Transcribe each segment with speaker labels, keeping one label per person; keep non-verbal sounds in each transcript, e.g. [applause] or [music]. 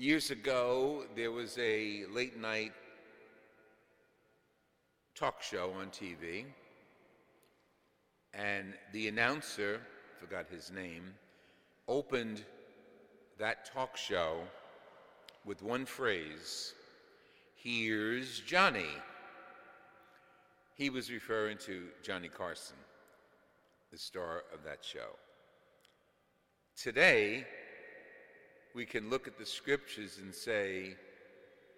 Speaker 1: Years ago, there was a late night talk show on TV, and the announcer, forgot his name, opened that talk show with one phrase Here's Johnny. He was referring to Johnny Carson, the star of that show. Today, we can look at the scriptures and say,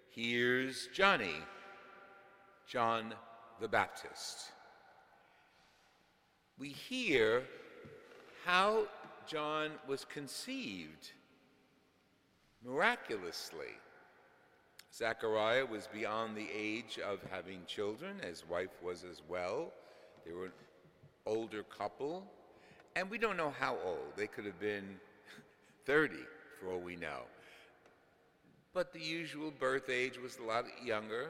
Speaker 1: Here's Johnny, John the Baptist. We hear how John was conceived miraculously. Zechariah was beyond the age of having children, his wife was as well. They were an older couple, and we don't know how old. They could have been [laughs] 30 for all we know. But the usual birth age was a lot younger,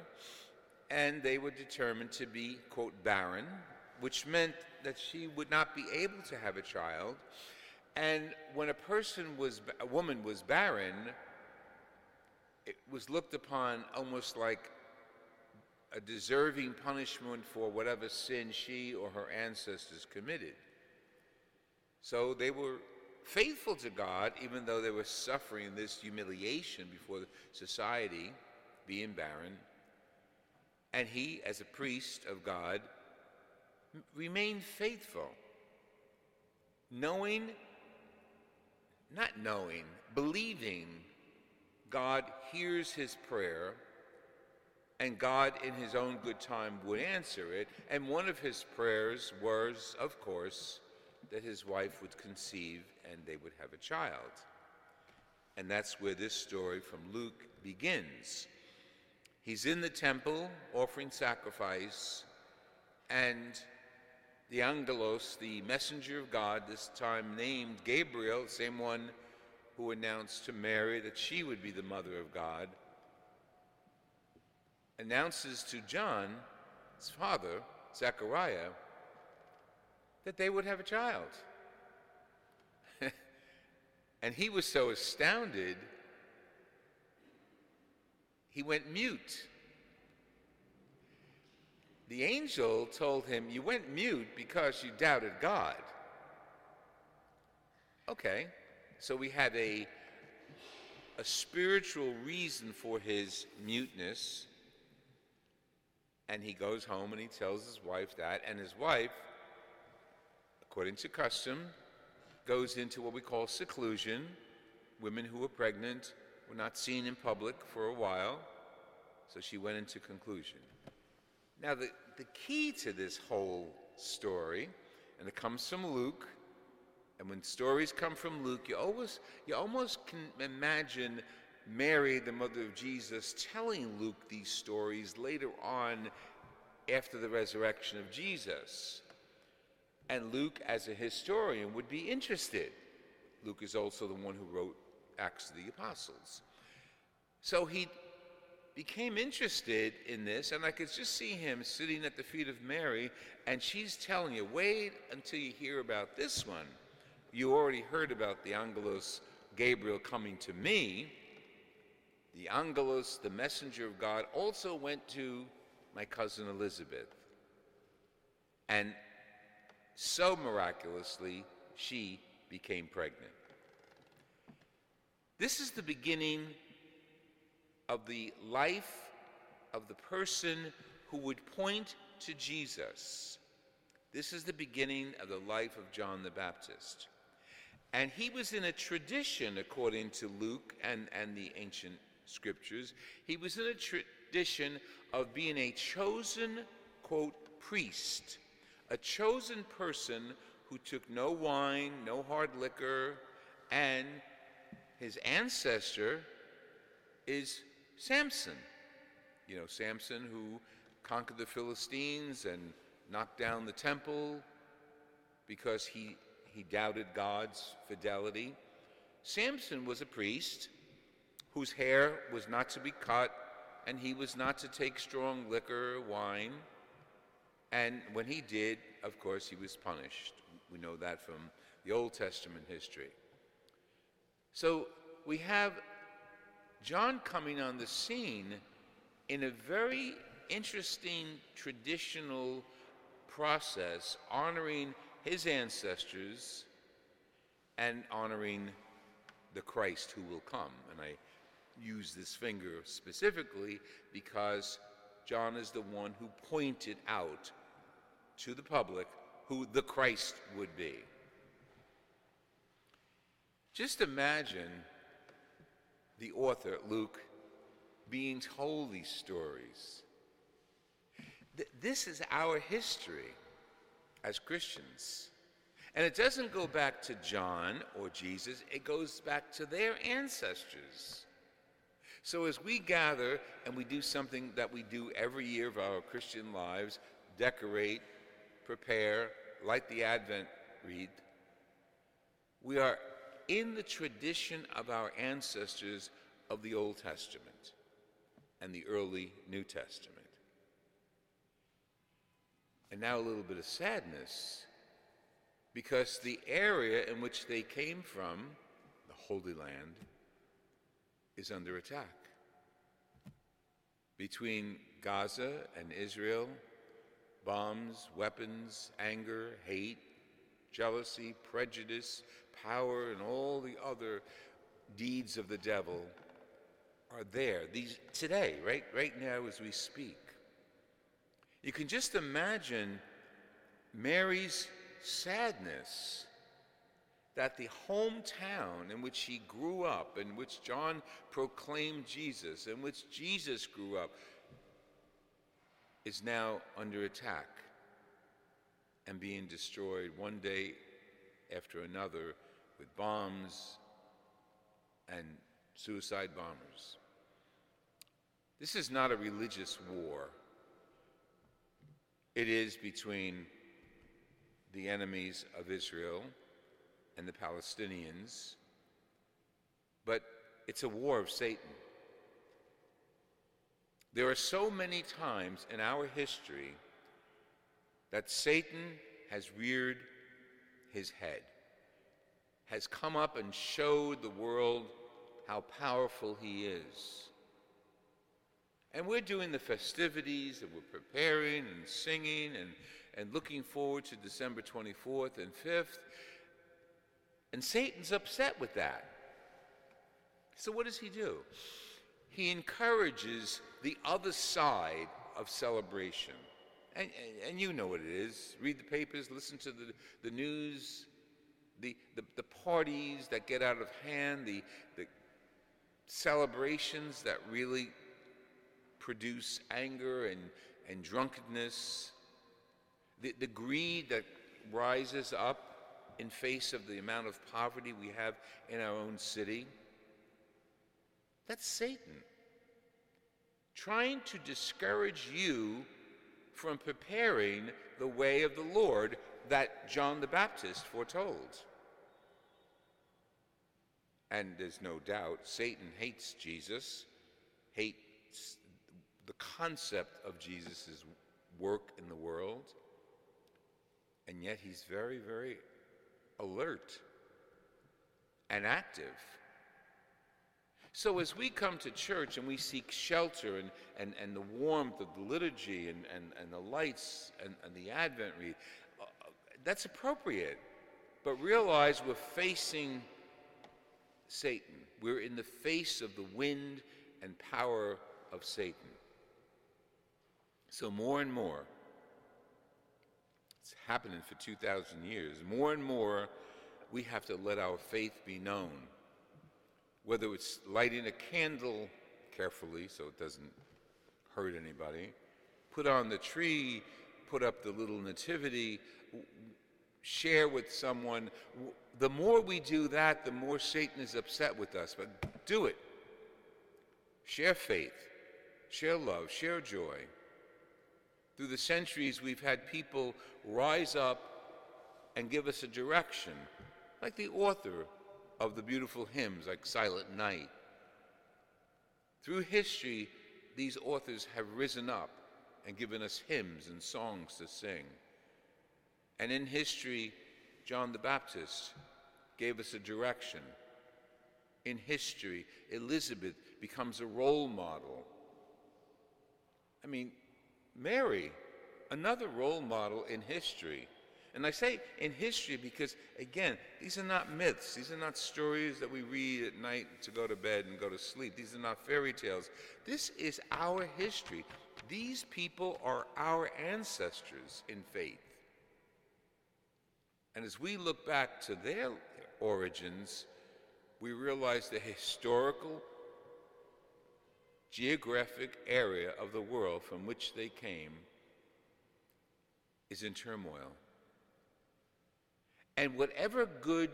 Speaker 1: and they were determined to be, quote, barren, which meant that she would not be able to have a child. And when a person was, a woman was barren, it was looked upon almost like a deserving punishment for whatever sin she or her ancestors committed. So they were faithful to God, even though they were suffering this humiliation before society, being barren. And he, as a priest of God, remained faithful, knowing, not knowing, believing God hears his prayer and God, in his own good time, would answer it. And one of his prayers was, of course, that his wife would conceive and they would have a child. And that's where this story from Luke begins. He's in the temple offering sacrifice, and the angelos, the messenger of God, this time named Gabriel, same one who announced to Mary that she would be the mother of God, announces to John, his father, Zechariah, that they would have a child. [laughs] and he was so astounded, he went mute. The angel told him, You went mute because you doubted God. Okay. So we had a, a spiritual reason for his muteness. And he goes home and he tells his wife that. And his wife, according to custom, goes into what we call seclusion. Women who are pregnant were not seen in public for a while. So she went into conclusion. Now, the, the key to this whole story, and it comes from Luke, and when stories come from Luke, you always you almost can imagine Mary, the mother of Jesus, telling Luke these stories later on after the resurrection of Jesus. And Luke, as a historian, would be interested. Luke is also the one who wrote Acts of the Apostles. So he became interested in this, and I could just see him sitting at the feet of Mary, and she's telling you, wait until you hear about this one you already heard about the angelos Gabriel coming to me. The angelos, the messenger of God, also went to my cousin Elizabeth. And so miraculously, she became pregnant. This is the beginning of the life of the person who would point to Jesus. This is the beginning of the life of John the Baptist. And he was in a tradition, according to Luke and, and the ancient scriptures, he was in a tradition of being a chosen, quote, priest, a chosen person who took no wine, no hard liquor, and his ancestor is Samson. You know, Samson who conquered the Philistines and knocked down the temple because he he doubted God's fidelity. Samson was a priest whose hair was not to be cut, and he was not to take strong liquor or wine. And when he did, of course, he was punished. We know that from the Old Testament history. So we have John coming on the scene in a very interesting traditional process, honoring his ancestors and honoring the Christ who will come. And I use this finger specifically because John is the one who pointed out to the public who the Christ would be. Just imagine the author, Luke, being told these stories. Th- this is our history as Christians. And it doesn't go back to John or Jesus, it goes back to their ancestors. So as we gather and we do something that we do every year of our Christian lives decorate, prepare, light the Advent wreath, we are in the tradition of our ancestors of the Old Testament and the early New Testament. And now a little bit of sadness because the area in which they came from, the Holy Land, is under attack. Between Gaza and Israel, bombs, weapons, anger, hate, jealousy, prejudice, power, and all the other deeds of the devil are there these today, right, right now as we speak. You can just imagine Mary's sadness that the hometown in which she grew up, in which John proclaimed Jesus, in which Jesus grew up, is now under attack and being destroyed one day after another with bombs and suicide bombers. This is not a religious war. It is between the enemies of Israel and the Palestinians, but it's a war of Satan. There are so many times in our history that Satan has reared his head, has come up and showed the world how powerful he is. And we're doing the festivities and we're preparing and singing and, and looking forward to December 24th and 5th. And Satan's upset with that. So, what does he do? He encourages the other side of celebration. And, and, and, you know what it is. Read the papers, listen to the, the news, the, the, the parties that get out of hand, the, the celebrations that really produce anger and, and drunkenness, the, the greed that rises up in face of the amount of poverty we have in our own city. That's Satan trying to discourage you from preparing the way of the Lord that John the Baptist foretold. And there's no doubt Satan hates Jesus, hates the concept of Jesus' work in the world, and yet he's very, very alert and active. So, as we come to church and we seek shelter and, and, and the warmth of the liturgy and, and, and the lights and, and the Advent wreath, uh, that's appropriate. But realize we're facing Satan. We're in the face of the wind and power of Satan. So, more and more, it's happening for 2,000 years. More and more, we have to let our faith be known. Whether it's lighting a candle carefully so it doesn't hurt anybody, put on the tree, put up the little nativity, share with someone. The more we do that, the more Satan is upset with us. But do it. Share faith, share love, share joy. Through the centuries, we've had people rise up and give us a direction, like the author of the beautiful hymns like Silent Night. Through history, these authors have risen up and given us hymns and songs to sing. And in history, John the Baptist gave us a direction in history, Elizabeth becomes a role model. I mean, Mary, another role model in history. And I say in history because, again, these are not myths. These are not stories that we read at night to go to bed and go to sleep. These are not fairy tales. This is our history. These people are our ancestors in faith. And as we look back to their origins, we realize the historical, geographic area of the world from which they came is in turmoil. And whatever good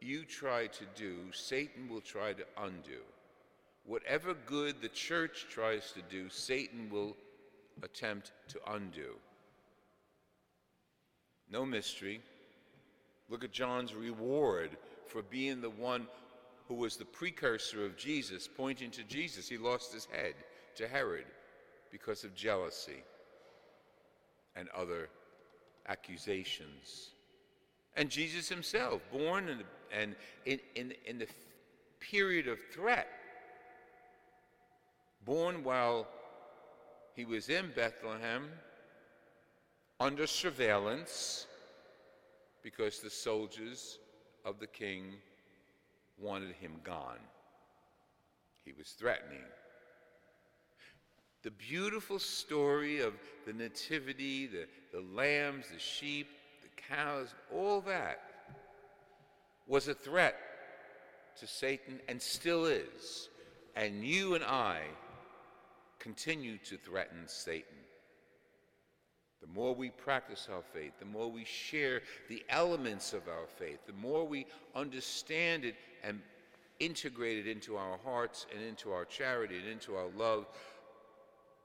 Speaker 1: you try to do, Satan will try to undo. Whatever good the church tries to do, Satan will attempt to undo. No mystery. Look at John's reward for being the one who was the precursor of Jesus, pointing to Jesus. He lost his head to Herod because of jealousy and other accusations. And Jesus himself, born in the, and in, in, in the period of threat, born while he was in Bethlehem under surveillance because the soldiers of the king wanted him gone. He was threatening. The beautiful story of the nativity, the, the lambs, the sheep, cows, all that was a threat to Satan and still is. And you and I continue to threaten Satan. The more we practice our faith, the more we share the elements of our faith, the more we understand it and integrate it into our hearts and into our charity and into our love,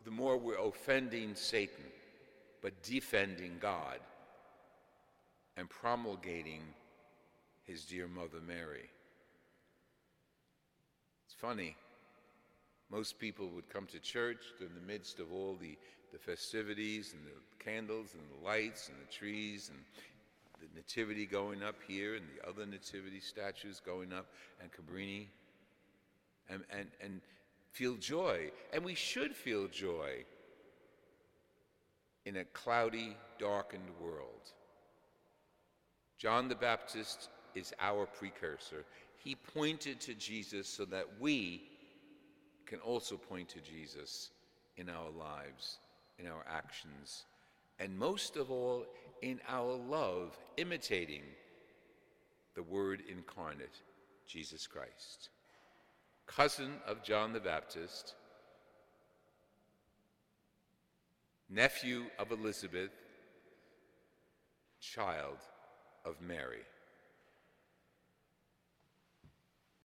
Speaker 1: the more we're offending Satan, but defending God and promulgating his dear Mother Mary. It's funny. Most people would come to church in the midst of all the, the festivities and the candles and the lights and the trees and the nativity going up here and the other nativity statues going up and Cabrini and, and, and feel joy. And we should feel joy in a cloudy, darkened world. John the Baptist is our precursor. He pointed to Jesus so that we can also point to Jesus in our lives, in our actions, and most of all, in our love, imitating the Word incarnate, Jesus Christ. Cousin of John the Baptist, nephew of Elizabeth, child of Mary.